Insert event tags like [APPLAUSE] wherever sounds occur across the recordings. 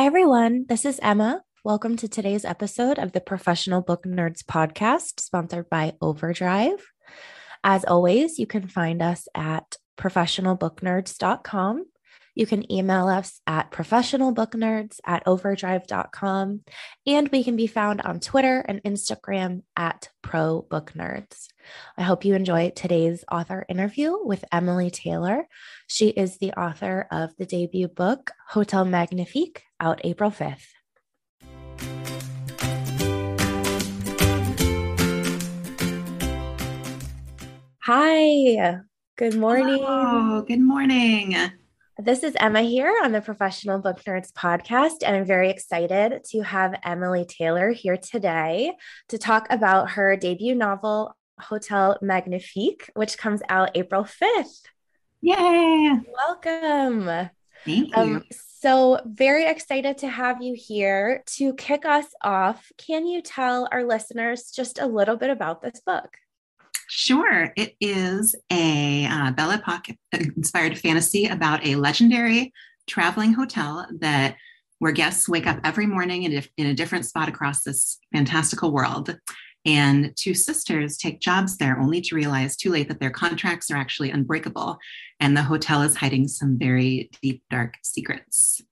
Hi, everyone. This is Emma. Welcome to today's episode of the Professional Book Nerds podcast, sponsored by Overdrive. As always, you can find us at professionalbooknerds.com. You can email us at professionalbooknerds at overdrive.com. And we can be found on Twitter and Instagram at ProBookNerds. I hope you enjoy today's author interview with Emily Taylor. She is the author of the debut book, Hotel Magnifique, out April 5th. Hi, good morning. Oh, good morning. This is Emma here on the Professional Book Nerds podcast, and I'm very excited to have Emily Taylor here today to talk about her debut novel, Hotel Magnifique, which comes out April 5th. Yay! Welcome. Thank Um, you. so, very excited to have you here to kick us off. Can you tell our listeners just a little bit about this book? Sure. It is a uh, Belle Epoque inspired fantasy about a legendary traveling hotel that where guests wake up every morning in a, in a different spot across this fantastical world. And two sisters take jobs there only to realize too late that their contracts are actually unbreakable. And the hotel is hiding some very deep, dark secrets.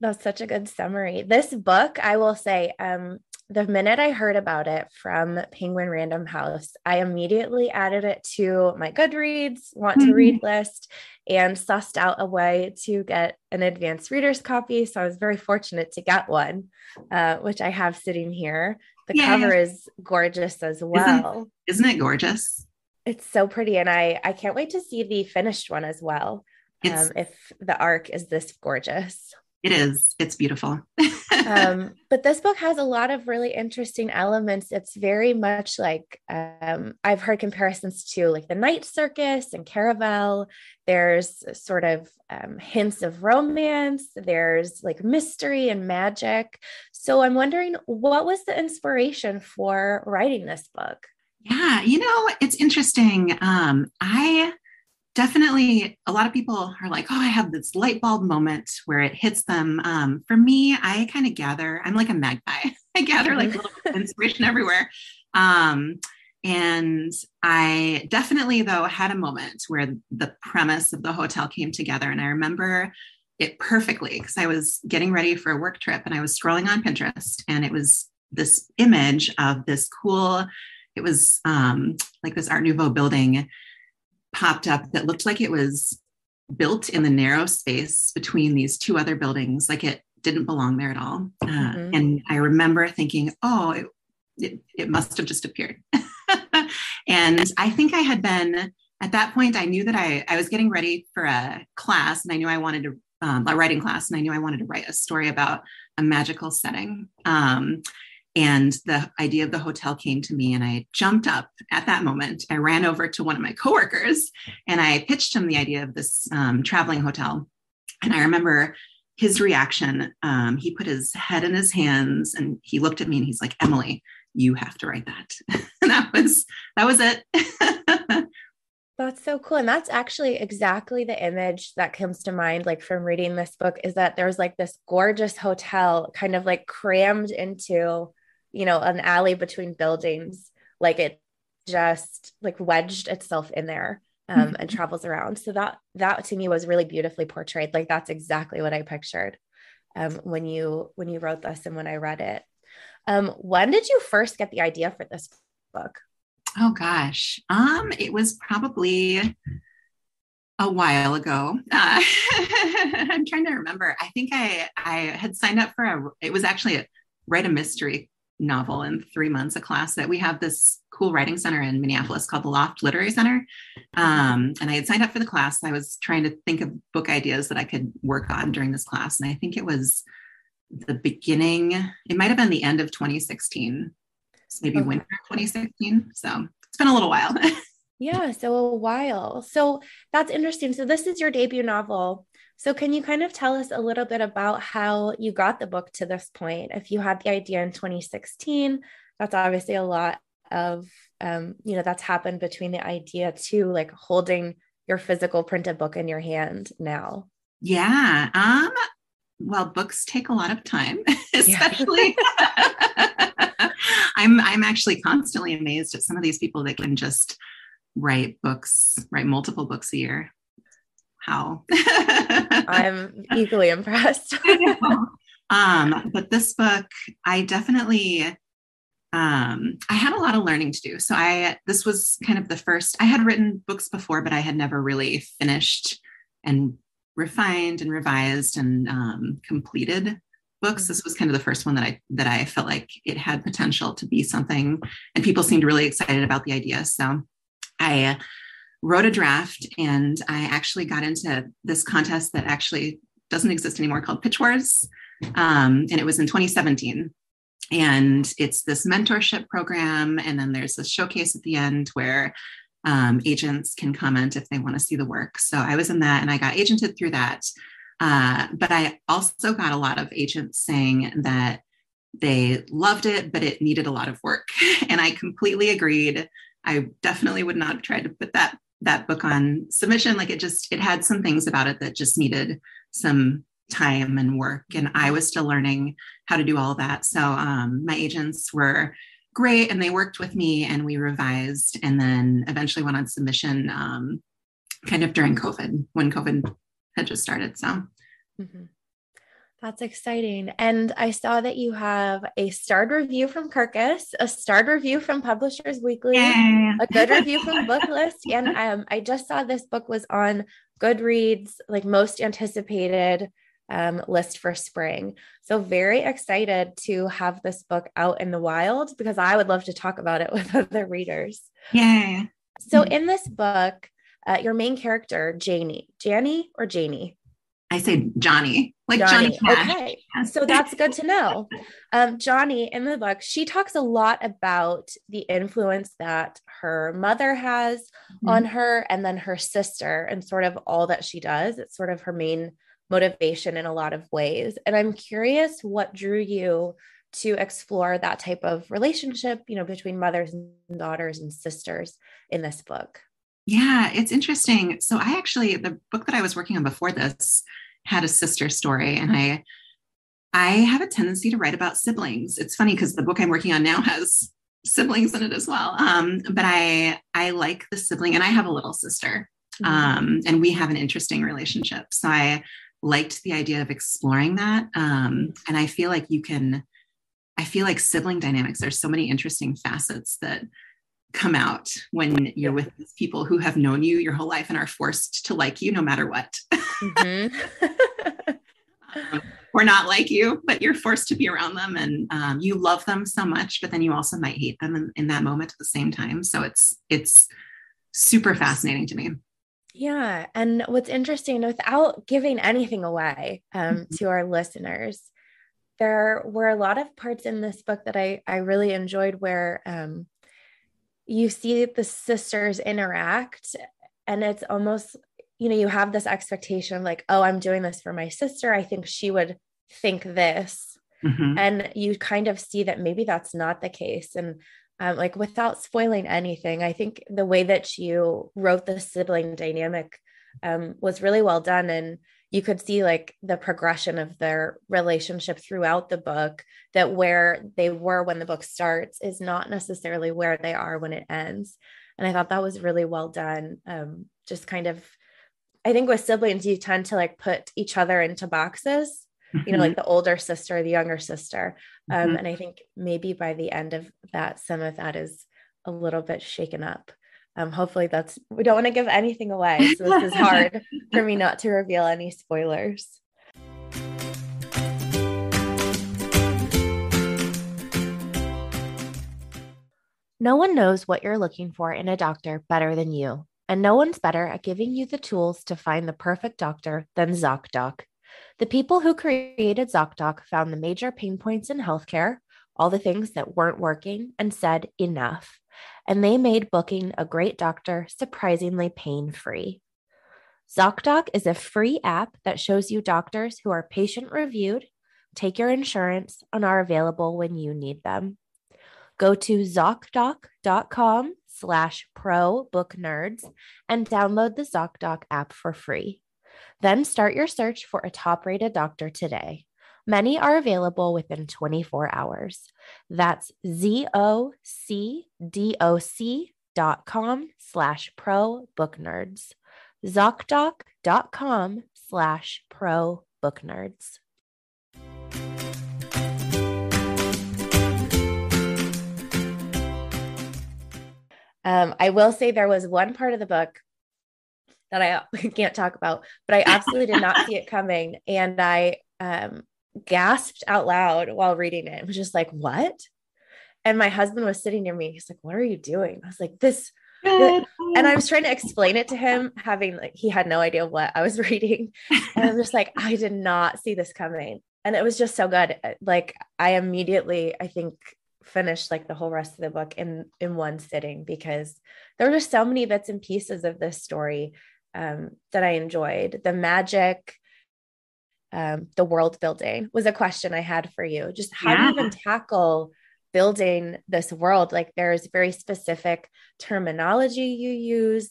That's such a good summary. This book, I will say, um, the minute I heard about it from Penguin Random House, I immediately added it to my Goodreads want to read list and sussed out a way to get an advanced reader's copy. So I was very fortunate to get one, uh, which I have sitting here. The Yay. cover is gorgeous as well. Isn't it gorgeous? It's so pretty, and I I can't wait to see the finished one as well. Um, if the arc is this gorgeous. It is. It's beautiful. um, [LAUGHS] but this book has a lot of really interesting elements. It's very much like um, I've heard comparisons to like the Night Circus and Caraval. There's sort of um, hints of romance. There's like mystery and magic. So I'm wondering, what was the inspiration for writing this book? Yeah, you know, it's interesting. Um, I definitely, a lot of people are like, oh, I have this light bulb moment where it hits them. Um, for me, I kind of gather, I'm like a magpie. [LAUGHS] I gather like little [LAUGHS] inspiration everywhere. Um, and I definitely, though, had a moment where the premise of the hotel came together. And I remember it perfectly because I was getting ready for a work trip and I was scrolling on Pinterest and it was this image of this cool it was um, like this art nouveau building popped up that looked like it was built in the narrow space between these two other buildings like it didn't belong there at all. Uh, Mhm. and i remember thinking oh it, it, it must have just appeared. [LAUGHS] And i think i had been at that point i knew that i, I was getting ready for a class and i knew i wanted to um, a writing class and i knew i wanted to write a story about a magical setting. Um, and the idea of the hotel came to me, and I jumped up at that moment. I ran over to one of my coworkers and I pitched him the idea of this um, traveling hotel. And I remember his reaction. Um, he put his head in his hands and he looked at me and he's like, Emily, you have to write that. and [LAUGHS] that was that was it. [LAUGHS] That's so cool. And that's actually exactly the image that comes to mind, like from reading this book, is that there's like this gorgeous hotel kind of like crammed into, you know, an alley between buildings. Like it just like wedged itself in there um, and travels around. So that that to me was really beautifully portrayed. Like that's exactly what I pictured um, when you when you wrote this and when I read it. Um, when did you first get the idea for this book? Oh gosh. Um, it was probably a while ago. Uh, [LAUGHS] I'm trying to remember. I think I I had signed up for a. It was actually a write a mystery novel in three months, a class that we have this cool writing center in Minneapolis called the Loft Literary Center. Um, and I had signed up for the class. I was trying to think of book ideas that I could work on during this class, and I think it was the beginning. It might have been the end of 2016, maybe okay. winter 2016. So it's been a little while. [LAUGHS] Yeah, so a while. So that's interesting. So this is your debut novel. So can you kind of tell us a little bit about how you got the book to this point? If you had the idea in 2016, that's obviously a lot of um, you know, that's happened between the idea to like holding your physical printed book in your hand now. Yeah. Um well, books take a lot of time, [LAUGHS] especially [LAUGHS] I'm I'm actually constantly amazed at some of these people that can just write books, write multiple books a year. How? I'm equally [LAUGHS] impressed. um, but this book, I definitely um, I had a lot of learning to do. So I this was kind of the first I had written books before, but I had never really finished and refined and revised and um, completed books. This was kind of the first one that I that I felt like it had potential to be something, and people seemed really excited about the idea. So I wrote a draft and I actually got into this contest that actually doesn't exist anymore called Pitch Wars. Um, and it was in 2017. And it's this mentorship program. And then there's a showcase at the end where um, agents can comment if they want to see the work. So I was in that and I got agented through that. Uh, but I also got a lot of agents saying that they loved it, but it needed a lot of work. [LAUGHS] And I completely agreed. I definitely would not have tried to put that that book on submission. Like it just it had some things about it that just needed some time and work, and I was still learning how to do all that. So um, my agents were great, and they worked with me, and we revised, and then eventually went on submission. Um, kind of during COVID when COVID had just started. So. Mm-hmm. That's exciting. And I saw that you have a starred review from Kirkus, a starred review from Publishers Weekly, yeah. a good review from [LAUGHS] Booklist. And um, I just saw this book was on Goodreads, like most anticipated um, list for spring. So very excited to have this book out in the wild because I would love to talk about it [LAUGHS] with other readers. Yeah. So in this book, uh, your main character, Jani, Jani or Jani? I say Jani, like Johnny. Jani okay, so that's good to know. Um, Jani in the book, she talks a lot about the influence that her mother has mm-hmm. on her, and then her sister, and sort of all that she does. It's sort of her main motivation in a lot of ways. And I'm curious what drew you to explore that type of relationship, you know, between mothers and daughters and sisters in this book. Yeah, it's interesting. So I actually the book that I was working on before this had a sister story and I I have a tendency to write about siblings. It's funny because the book I'm working on now [LAUGHS] has siblings in it as well. Um, but I I like the sibling and I have a little sister. Mm-hmm. Um, and we have an interesting relationship. So I liked the idea of exploring that. Um, and I feel like you can I feel like sibling dynamics, there's so many interesting facets that come out when you're with these people who have known you your whole life and are forced to like you no matter what. [LAUGHS] Mm-hmm. um, or not like you, but you're forced to be around them and um, you love them so much, but then you also might hate them in, in that moment at the same time. So it's it's super fascinating to me. Yeah. And what's interesting, without giving anything away um, mm-hmm. to our listeners, there were a lot of parts in this book that I, I really enjoyed where um, you see the sisters interact and it's almost you know you have this expectation of like oh i'm doing this for my sister. I think she would think this. Mm-hmm. and you kind of see that maybe that's not the case. And um, like without spoiling anything i think the way that you wrote the sibling dynamic um, was really well done. And you could see like the progression of their relationship throughout the book that where they were when the book starts is not necessarily where they are when it ends and i thought that was really well done um, just kind of i think with siblings you tend to like put each other into boxes you know like mm-hmm. the older sister the younger sister um, mm-hmm. and i think maybe by the end of that some of that is a little bit shaken up um, hopefully that's we don't want to give anything away so this is hard [LAUGHS] for me not to reveal any spoilers no one knows what you're looking for in a doctor better than you and no one's better at giving you the tools to find the perfect doctor than ZocDoc. The people who created ZocDoc found the major pain points in healthcare, all the things that weren't working, and said enough. And they made booking a great doctor surprisingly pain free. ZocDoc is a free app that shows you doctors who are patient reviewed, take your insurance, and are available when you need them. Go to ZocDoc.com slash pro book nerds and download the ZocDoc app for free. Then start your search for a top rated doctor today. Many are available within 24 hours. That's zocdoc dot com slash pro book nerds. ZocDoc.com slash pro book nerds. Um, I will say there was one part of the book that I [LAUGHS] can't talk about, but I absolutely did not see it coming. And I um, gasped out loud while reading it. It was just like, what? And my husband was sitting near me. He's like, what are you doing? I was like, this. and I was trying to explain it to him, having like he had no idea what I was [LAUGHS] reading. And I'm just like, I did not see this coming. And it was just so good. Like I immediately, I think finished like the whole rest of the book in in one sitting because there were just so many bits and pieces of this story um, that I enjoyed. The magic, um, the world building was a question I had for you. Just how yeah. do you even tackle building this world? Like there's very specific terminology you use,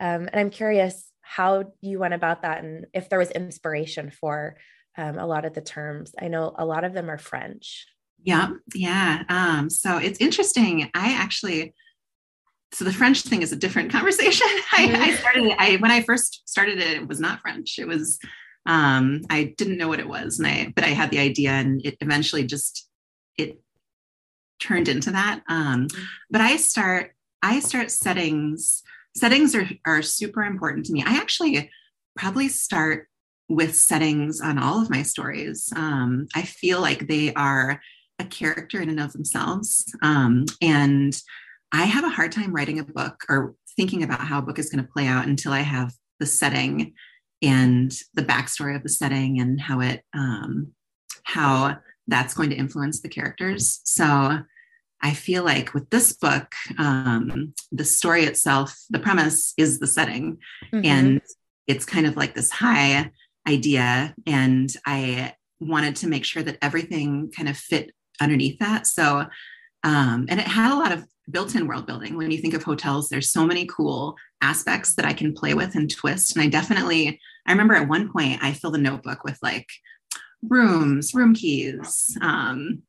um, and I'm curious how you went about that and if there was inspiration for um, a lot of the terms. I know a lot of them are French. Yeah, yeah. Um, so it's interesting. I actually, so the French thing is a different [LAUGHS] conversation. I, I mm-hmm. started I when I first started it, it was not French. It was um, I didn't know what it was, and I but I had the idea, and it eventually just it turned into that. Um, but I start I start settings. Settings are are super important to me. I actually probably start with settings on all of my stories. Um, I feel like they are a character in and of themselves. Um, and I have a hard time writing a book or thinking about how a book is going to play out until I have the setting and the backstory of the setting and how it um, how that's going to influence the characters. So I feel like with this book, um, the story itself, the premise is the setting, mm-hmm. and it's kind of like this high idea. And I wanted to make sure that everything kind of fit underneath that. So, um, and it had a lot of built-in world building. When you think of hotels, there's so many cool aspects that I can play with and twist. And I definitely, I remember at one point I filled a notebook with like rooms, room keys, um,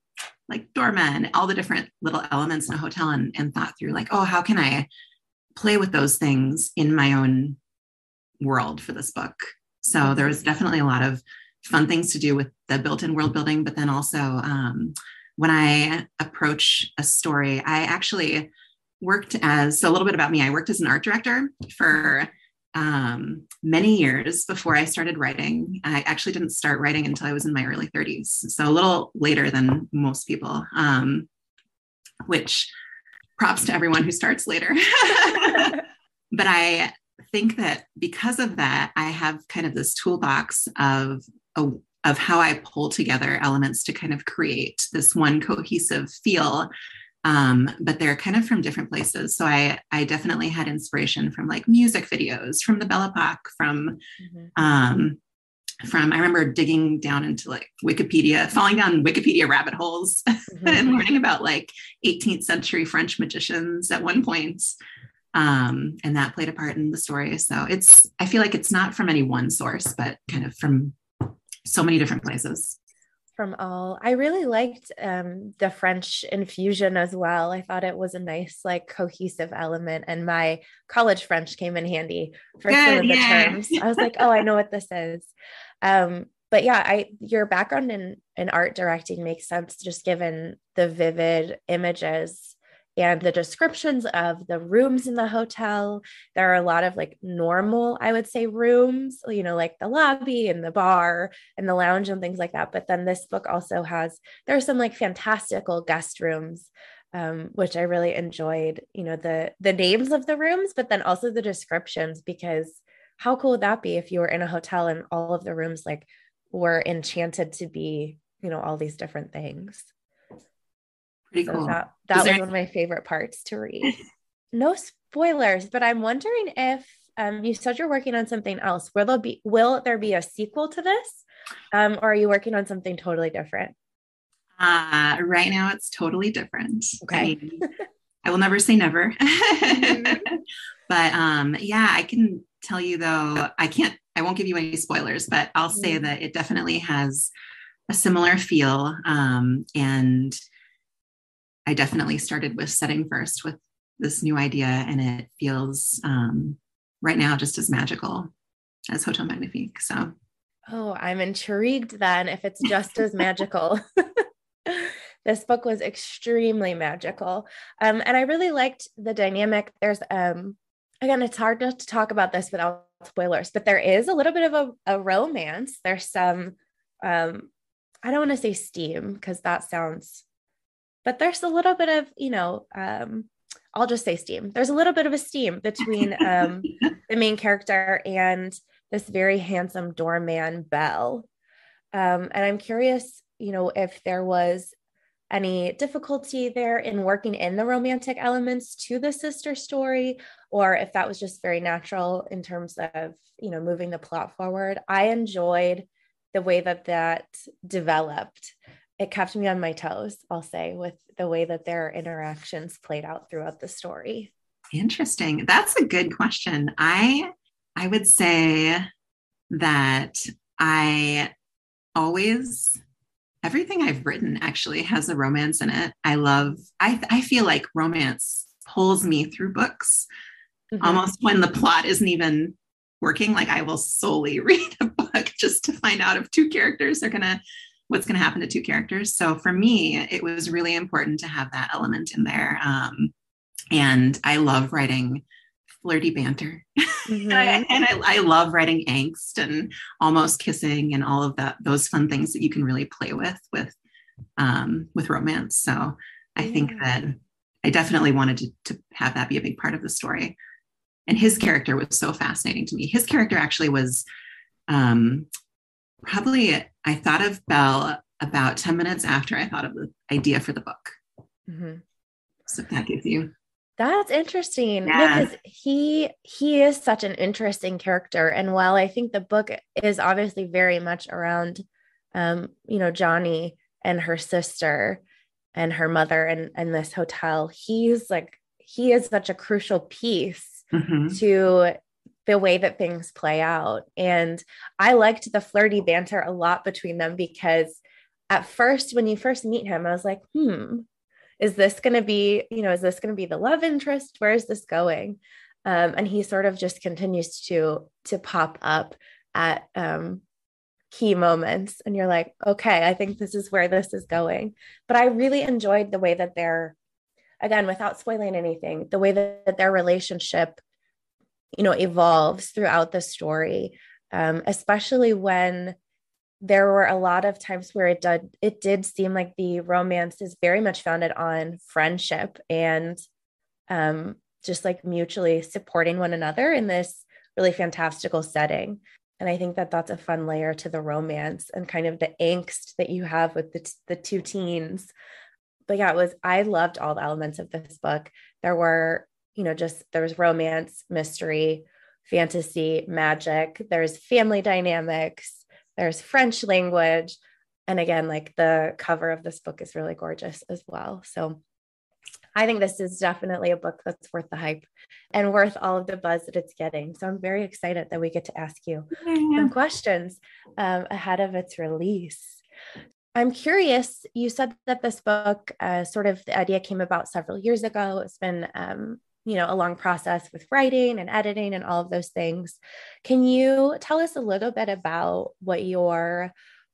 like doormen, all the different little elements in a hotel, and, and thought through like, oh, how can I play with those things in my own world for this book? So there was definitely a lot of fun things to do with the built-in world building, but then also um, when I approach a story, I actually worked as so a little bit about me. I worked as an art director for um, many years before I started writing. I actually didn't start writing until I was in my early 30s, so a little later than most people, um, which props to everyone who starts later. [LAUGHS] but I think that because of that, I have kind of this toolbox of a, of how I pull together elements to kind of create this one cohesive feel. Um, but they're kind of from different places. So I I definitely had inspiration from like music videos, from the Belle Epoque, from mm-hmm. um, from I remember digging down into like Wikipedia, falling down Wikipedia rabbit holes [LAUGHS] mm-hmm. and learning about like 18th century French magicians at one point. Um, and that played a part in the story. So it's I feel like it's not from any one source, but kind of from so many different places from all. I really liked um, the french infusion as well. I thought it was a nice like cohesive element and my college french came in handy for Good, some of the yeah. terms. I was like oh i know what this is. Um, but yeah i your background in in art directing makes sense just given the vivid images and the descriptions of the rooms in the hotel. There are a lot of like normal, I would say, rooms, you know, like the lobby and the bar and the lounge and things like that. But then this book also has, there are some like fantastical guest rooms. Um, which I really enjoyed, you know, the the names of the rooms, but then also the descriptions because how cool would that be if you were in a hotel and all of the rooms like were enchanted to be, you know, all these different things. Pretty so cool. That, that was, there- one of my favorite parts to read. [LAUGHS] no spoilers, but I'm wondering if um, you said you're working on something else. Will there be will there be a sequel to this? Um, or are you working on something totally different? Uh, right now it's totally different. Okay. I, mean, I will never say never. mm-hmm. [LAUGHS] But um, yeah, I can tell you though, I can't, I won't give you any spoilers, but I'll say mm-hmm. that it definitely has a similar feel. Um, and I definitely started with setting first with this new idea, and it feels um, right now just as magical as Hotel Magnifique. So, oh, I'm intrigued then if it's [LAUGHS] just as magical. [LAUGHS] this book was extremely magical. Um, and I really liked the dynamic. There's um, again, it's hard to talk about this without spoilers, but there is a little bit of a, a romance. There's some, um, I don't want to say steam because that sounds, but there's a little bit of, you know, um, I'll just say steam. There's a little bit of a steam between um, [LAUGHS] the main character and this very handsome doorman, Bel. Um, and I'm curious, you know, if there was any difficulty there in working in the romantic elements to the sister story or if that was just very natural in terms of you know moving the plot forward i enjoyed the way that that developed it kept me on my toes i'll say with the way that their interactions played out throughout the story interesting that's a good question i i would say that i always everything I've written actually has a romance in it. I love, I, I feel like romance pulls me through books mm-hmm. almost when the plot isn't even working. Like I will solely [LAUGHS] read a book just to find out if two characters are going to, what's going to happen to two characters. So for me, it was really important to have that element in there. Um, and I love writing flirty banter. [LAUGHS] Mm-hmm. and I, I, love writing angst and almost kissing and all of that, those fun things that you can really play with with um, with romance. So I yeah. think that I definitely wanted to, to have that be a big part of the story. And his character was so fascinating to me. His character actually was um, probably, I thought of Bel about 10 minutes after I thought of the idea for the book. Mm-hmm. So that gives you that's interesting yeah. because he he is such an interesting character and while I think the book is obviously very much around um you know Jani and her sister and her mother and and this hotel he's like he is such a crucial piece mm-hmm. to the way that things play out and I liked the flirty banter a lot between them because at first when you first meet him I was like hmm is this going to be, you know, is this going to be the love interest? Where is this going? Um, and he sort of just continues to to pop up at um, key moments, and you're like, okay, I think this is where this is going. But I really enjoyed the way that they're, again, without spoiling anything, the way that, that their relationship, you know, evolves throughout the story, um, especially when there were a lot of times where it did it did seem like the romance is very much founded on friendship and um, just like mutually supporting one another in this really fantastical setting. And i think that that's a fun layer to the romance and kind of the angst that you have with the, the two teens. But yeah it was i loved all the elements of this book. There were you know just there's romance mystery fantasy magic there's family dynamics there's French language. And again, like the cover of this book is really gorgeous as well. So I think this is definitely a book that's worth the hype and worth all of the buzz that it's getting. So I'm very excited that we get to ask you some questions um, ahead of its release. I'm curious, you said that this book, uh, sort of the idea came about several years ago. It's been um, you know a long process with writing and editing and all of those things can you tell us a little bit about what your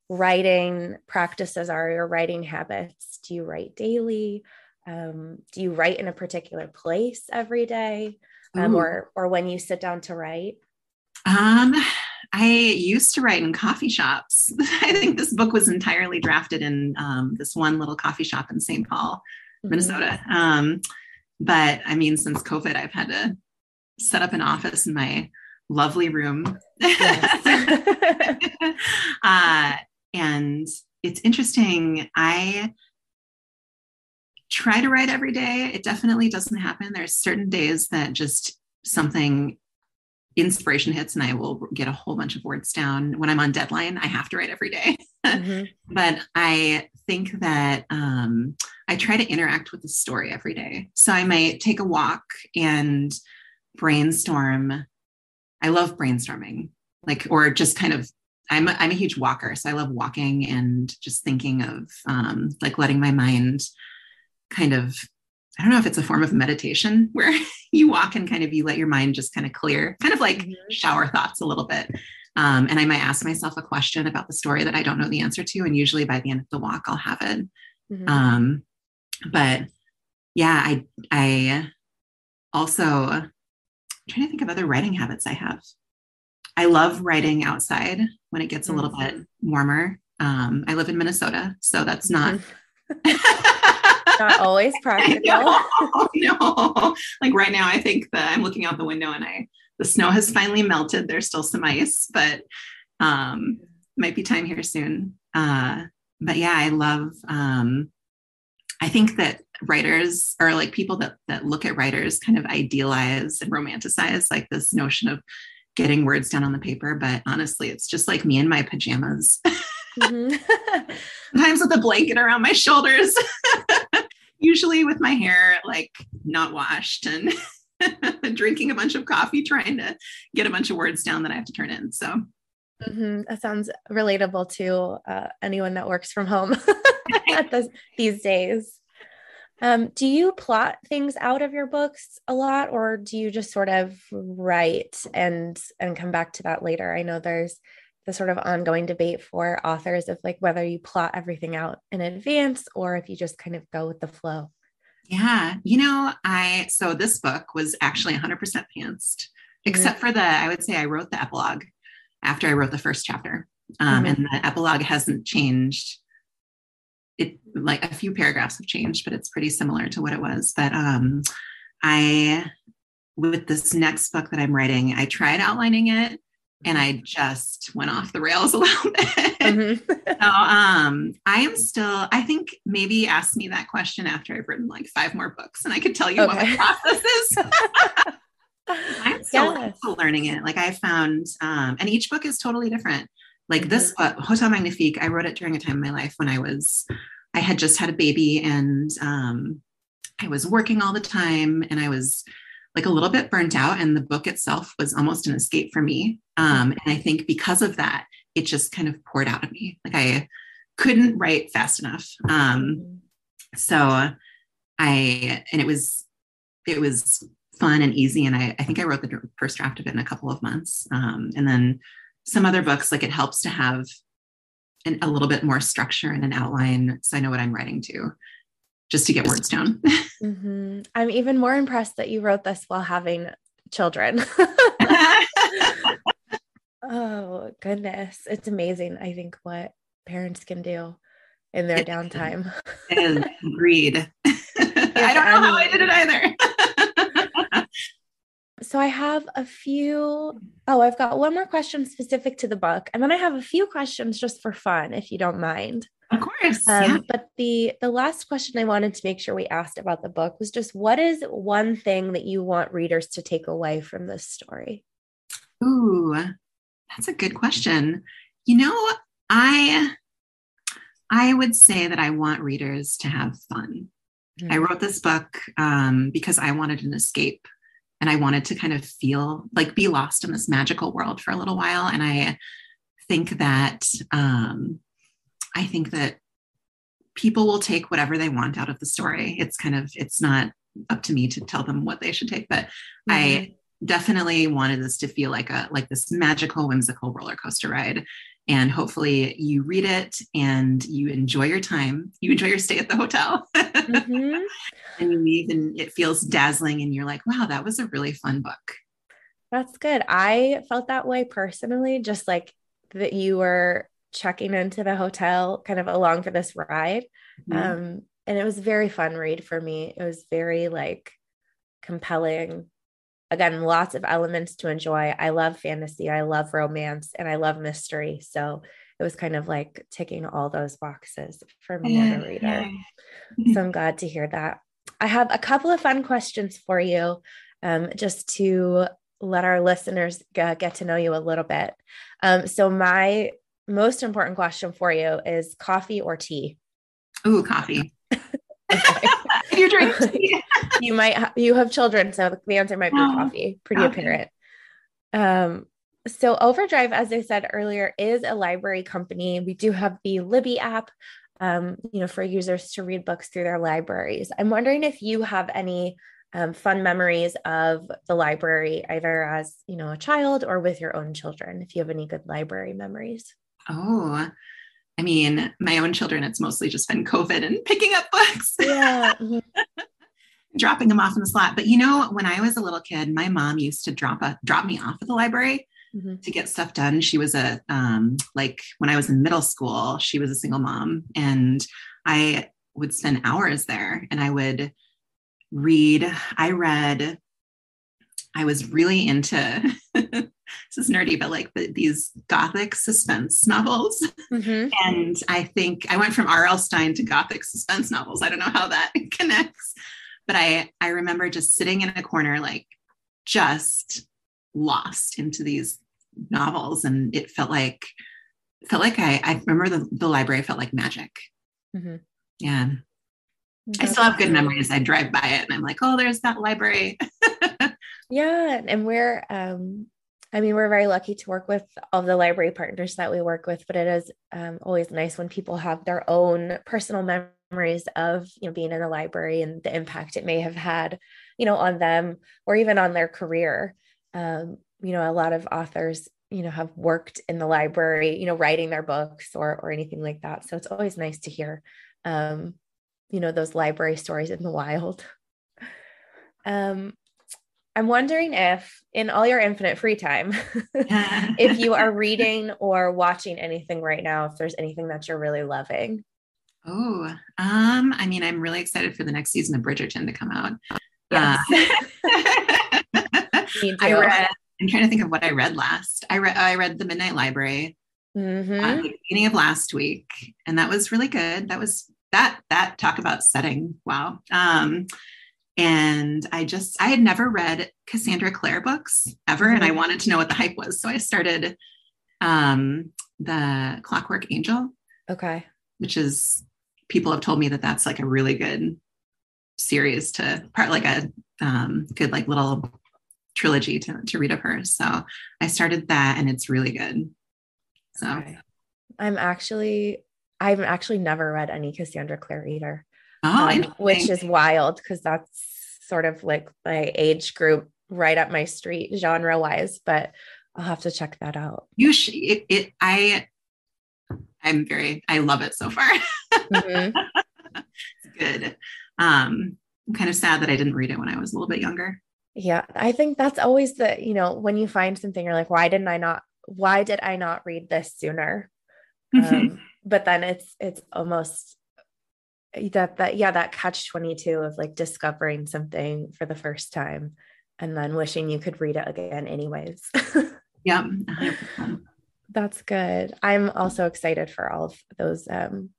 writing practices are your writing habits do you write daily Um, do you write in a particular place every day, um, or or when you sit down to write? Um, I used to write in coffee shops. [LAUGHS] I think this book was entirely drafted in um, this one little coffee shop in St. Paul, mm-hmm. Minnesota. Um, but I mean, since COVID, I've had to set up an office in my lovely room. Yes. [LAUGHS] uh, and it's interesting. I try to write every day. It definitely doesn't happen. There's certain days that just something inspiration hits and I will get a whole bunch of words down. When I'm on deadline, I have to write every day. Mm-hmm. [LAUGHS] but I think that um, I try to interact with the story every day. So I might take a walk and brainstorm. I love brainstorming, like, or just kind of. I'm a, I'm a huge walker, so I love walking and just thinking of um, like letting my mind kind of I don't know if it's a form of meditation where [LAUGHS] you walk and kind of you let your mind just kind of clear, kind of like mm-hmm. shower thoughts a little bit. Um, and I might ask myself a question about the story that I don't know the answer to. And usually by the end of the walk, I'll have it. Mm-hmm. Um, but yeah, I, I also I'm trying to think of other writing habits I have. I love writing outside when it gets a little mm-hmm. bit warmer. Um, I live in Minnesota, so that's not. [LAUGHS] not always practical. [LAUGHS] no, no. Like right now, I think that I'm looking out the window and I the snow has finally melted. There's still some ice, but um, might be time here soon. Uh, but yeah, I love. Um, I think that writers or like people that that look at writers kind of idealize and romanticize like this notion of getting words down on the paper. But honestly, it's just like me in my pajamas. [LAUGHS] Mm-hmm. [LAUGHS] Sometimes with a blanket around my shoulders [LAUGHS] usually with my hair like not washed and [LAUGHS] drinking a bunch of coffee, trying to get a bunch of words down that I have to turn in. So mm-hmm. that sounds relatable to uh, anyone that works from home [LAUGHS] [LAUGHS] at this, these days. Um, do you plot things out of your books a lot, or do you just sort of write and and come back to that later? I know there's the sort of ongoing debate for authors of like whether you plot everything out in advance or if you just kind of go with the flow. Yeah, you know, I so this book was actually 100% pantsed, mm-hmm. except for the I would say I wrote the epilogue after I wrote the first chapter, um, mm-hmm. and the epilogue hasn't changed. It like a few paragraphs have changed, but it's pretty similar to what it was. But um, I with this next book that I'm writing, I tried outlining it and I just went off the rails [LAUGHS] a little bit. Mm-hmm. so um, I am still, I think maybe ask me that question after I've written like five more books and I could tell you okay. what my process is. [LAUGHS] [LAUGHS] I'm still, yes. learning it. Like I found, um, and each book is totally different. Like mm-hmm. this book, Hotel Magnifique, I wrote it during a time in my life when I was, I had just had a baby and um, I was working all the time and I was like a little bit burnt out and the book itself was almost an escape for me. Um, and i think because of that it just kind of poured out of me. Like i couldn't write fast enough. Um, so i and it was it was fun and easy and i, I think i wrote the first draft of it in a couple of months. Um, and then some other books like it helps to have an, a little bit more structure and an outline so i know what i'm writing to just to get words down. [LAUGHS] mm-hmm. I'm even more impressed that you wrote this while having children. [LAUGHS] oh, goodness. It's amazing, I think, what parents can do in their downtime. and agreed. [LAUGHS] I don't know how I did it either. So I have a few. Oh, I've got one more question specific to the book, and then I have a few questions just for fun, if you don't mind. Of course. Um, yeah. But the the last question I wanted to make sure we asked about the book was just what is one thing that you want readers to take away from this story? Ooh, that's a good question. You know, I I would say that I want readers to have fun. Mm-hmm. I wrote this book um, because I wanted an escape and I wanted to kind of feel like be lost in this magical world for a little while. And I think that um, I think that people will take whatever they want out of the story. It's kind of, it's not up to me to tell them what they should take, but mm-hmm. I definitely wanted this to feel like a like this magical whimsical roller coaster ride and hopefully you read it and you enjoy your time. You enjoy your stay at the hotel. Mm-hmm. [LAUGHS] and you leave and it feels dazzling and you're like, wow, that was a really fun book. That's good. I felt that way personally, just like that you were checking into the hotel kind of along for this ride. Mm-hmm. Um, and it was very fun read for me. It was very like compelling. Again, lots of elements to enjoy. I love fantasy, I love romance, and I love mystery. So it was kind of like ticking all those boxes for me as a reader. So [LAUGHS] I'm glad to hear that. I have a couple of fun questions for you um, just to let our listeners get, get to know you a little bit. Um, so, my most important question for you is coffee or tea? Ooh, coffee. [LAUGHS] [LAUGHS] you drink tea. You might ha- you have children, so the answer might be oh, coffee. Pretty coffee. apparent. Um, so Overdrive, as I said earlier, is a library company. We do have the Libby app, um, you know, for users to read books through their libraries. I'm wondering if you have any um, fun memories of the library, either as you know a child or with your own children. If you have any good library memories. Oh, I mean, my own children, it's mostly just been COVID and picking up books. Yeah. [LAUGHS] Mm-hmm. Dropping them off in the slot. But you know, when I was a little kid, my mom used to drop a drop me off at the library mm-hmm. to get stuff done. She was a um, like when I was in middle school, she was a single mom, and I would spend hours there, and I would read. I read. I was really into [LAUGHS] this is nerdy, but like the, these gothic suspense novels. Mm-hmm. And I think I went from R.L. Stine to gothic suspense novels. I don't know how that [LAUGHS] connects, but I I remember just sitting in a corner, like just lost into these novels, and it felt like felt like I I remember the the library felt like magic. Mm-hmm. Yeah. That's I still have good memories. I drive by it and I'm like, oh, there's that library. [LAUGHS] yeah. And we're um I mean, we're very lucky to work with all the library partners that we work with, but it is um, always nice when people have their own personal memories of, you know, being in a library and the impact it may have had, you know, on them or even on their career. Um, you know, a lot of authors, you know, have worked in the library, you know, writing their books or or anything like that. So it's always nice to hear, um, you know, those library stories in the wild. [LAUGHS] Um, I'm wondering if, in all your infinite free time, [LAUGHS] if you are [LAUGHS] reading or watching anything right now, if there's anything that you're really loving. Oh, um, I mean, I'm really excited for the next season of Bridgerton to come out. Yes. Uh, [LAUGHS] I read. I'm trying to think of what I read last. I read. I read The Midnight Library mm-hmm. uh, the beginning of last week, and that was really good. That was that. That talk about setting. Wow. Um, and I just, I had never read Cassandra Clare books ever, and I mm-hmm. wanted to know what the hype was. So I started um, the Clockwork Angel. Okay. Which is, people have told me that that's like a really good series to part, like a um, good, like little trilogy to, to read of hers. So I started that and it's really good. So okay. I'm actually, I've actually never read any Cassandra Clare either oh, um, which is wild because that's sort of like my age group right up my street genre wise but i'll have to check that out you should it, it i i'm very i love it so far [LAUGHS] mm-hmm. [LAUGHS] good. Um i'm kind of sad that i didn't read it when i was a little bit younger. Yeah i think that's always the you know when you find something you're like why didn't i not why did i not read this sooner? [LAUGHS] Um, but then it's it's almost that that yeah that catch 22 of like discovering something for the first time and then wishing you could read it again anyways. [LAUGHS] Yeah that's good. I'm also excited for all of those um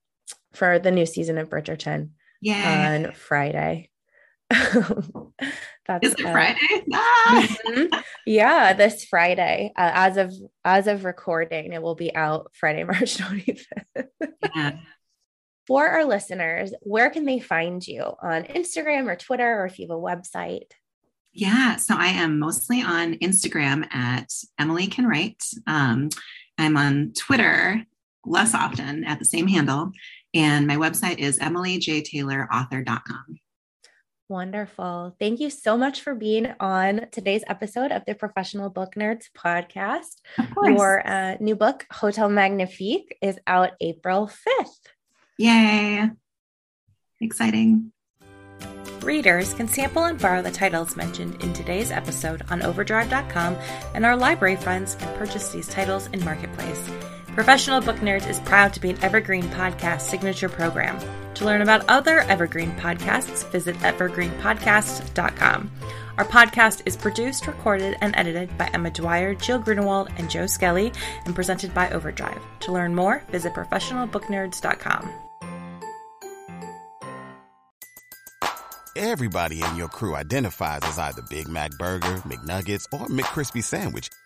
for the new season of bridgerton yeah on friday [LAUGHS] that's Is it uh, friday ah! [LAUGHS] mm-hmm. yeah this friday uh, as of as of recording it will be out friday [LAUGHS] march 25th yeah for our listeners, where can they find you on Instagram or Twitter, or if you have a website? Yeah, so I am mostly on Instagram at Emily Can Write. Um, I'm on Twitter less often at the same handle. And my website is emilyjtaylorauthor.com. Wonderful. Thank you so much for being on today's episode of the Professional Book Nerds podcast. Your uh, new book, Hotel Magnifique, is out April 5th. Yay! Exciting. Readers can sample and borrow the titles mentioned in today's episode on overdrive.com, and our library friends can purchase these titles in Marketplace. Professional Book Nerds is proud to be an Evergreen Podcast signature program. To learn about other Evergreen podcasts, visit evergreenpodcast.com. Our podcast is produced, recorded, and edited by Emma Dwyer, Jill Grunewald, and Joe Skelly, and presented by Overdrive. To learn more, visit professionalbooknerds.com. Everybody in your crew identifies as either Big Mac Burger, McNuggets, or McCrispy Sandwich,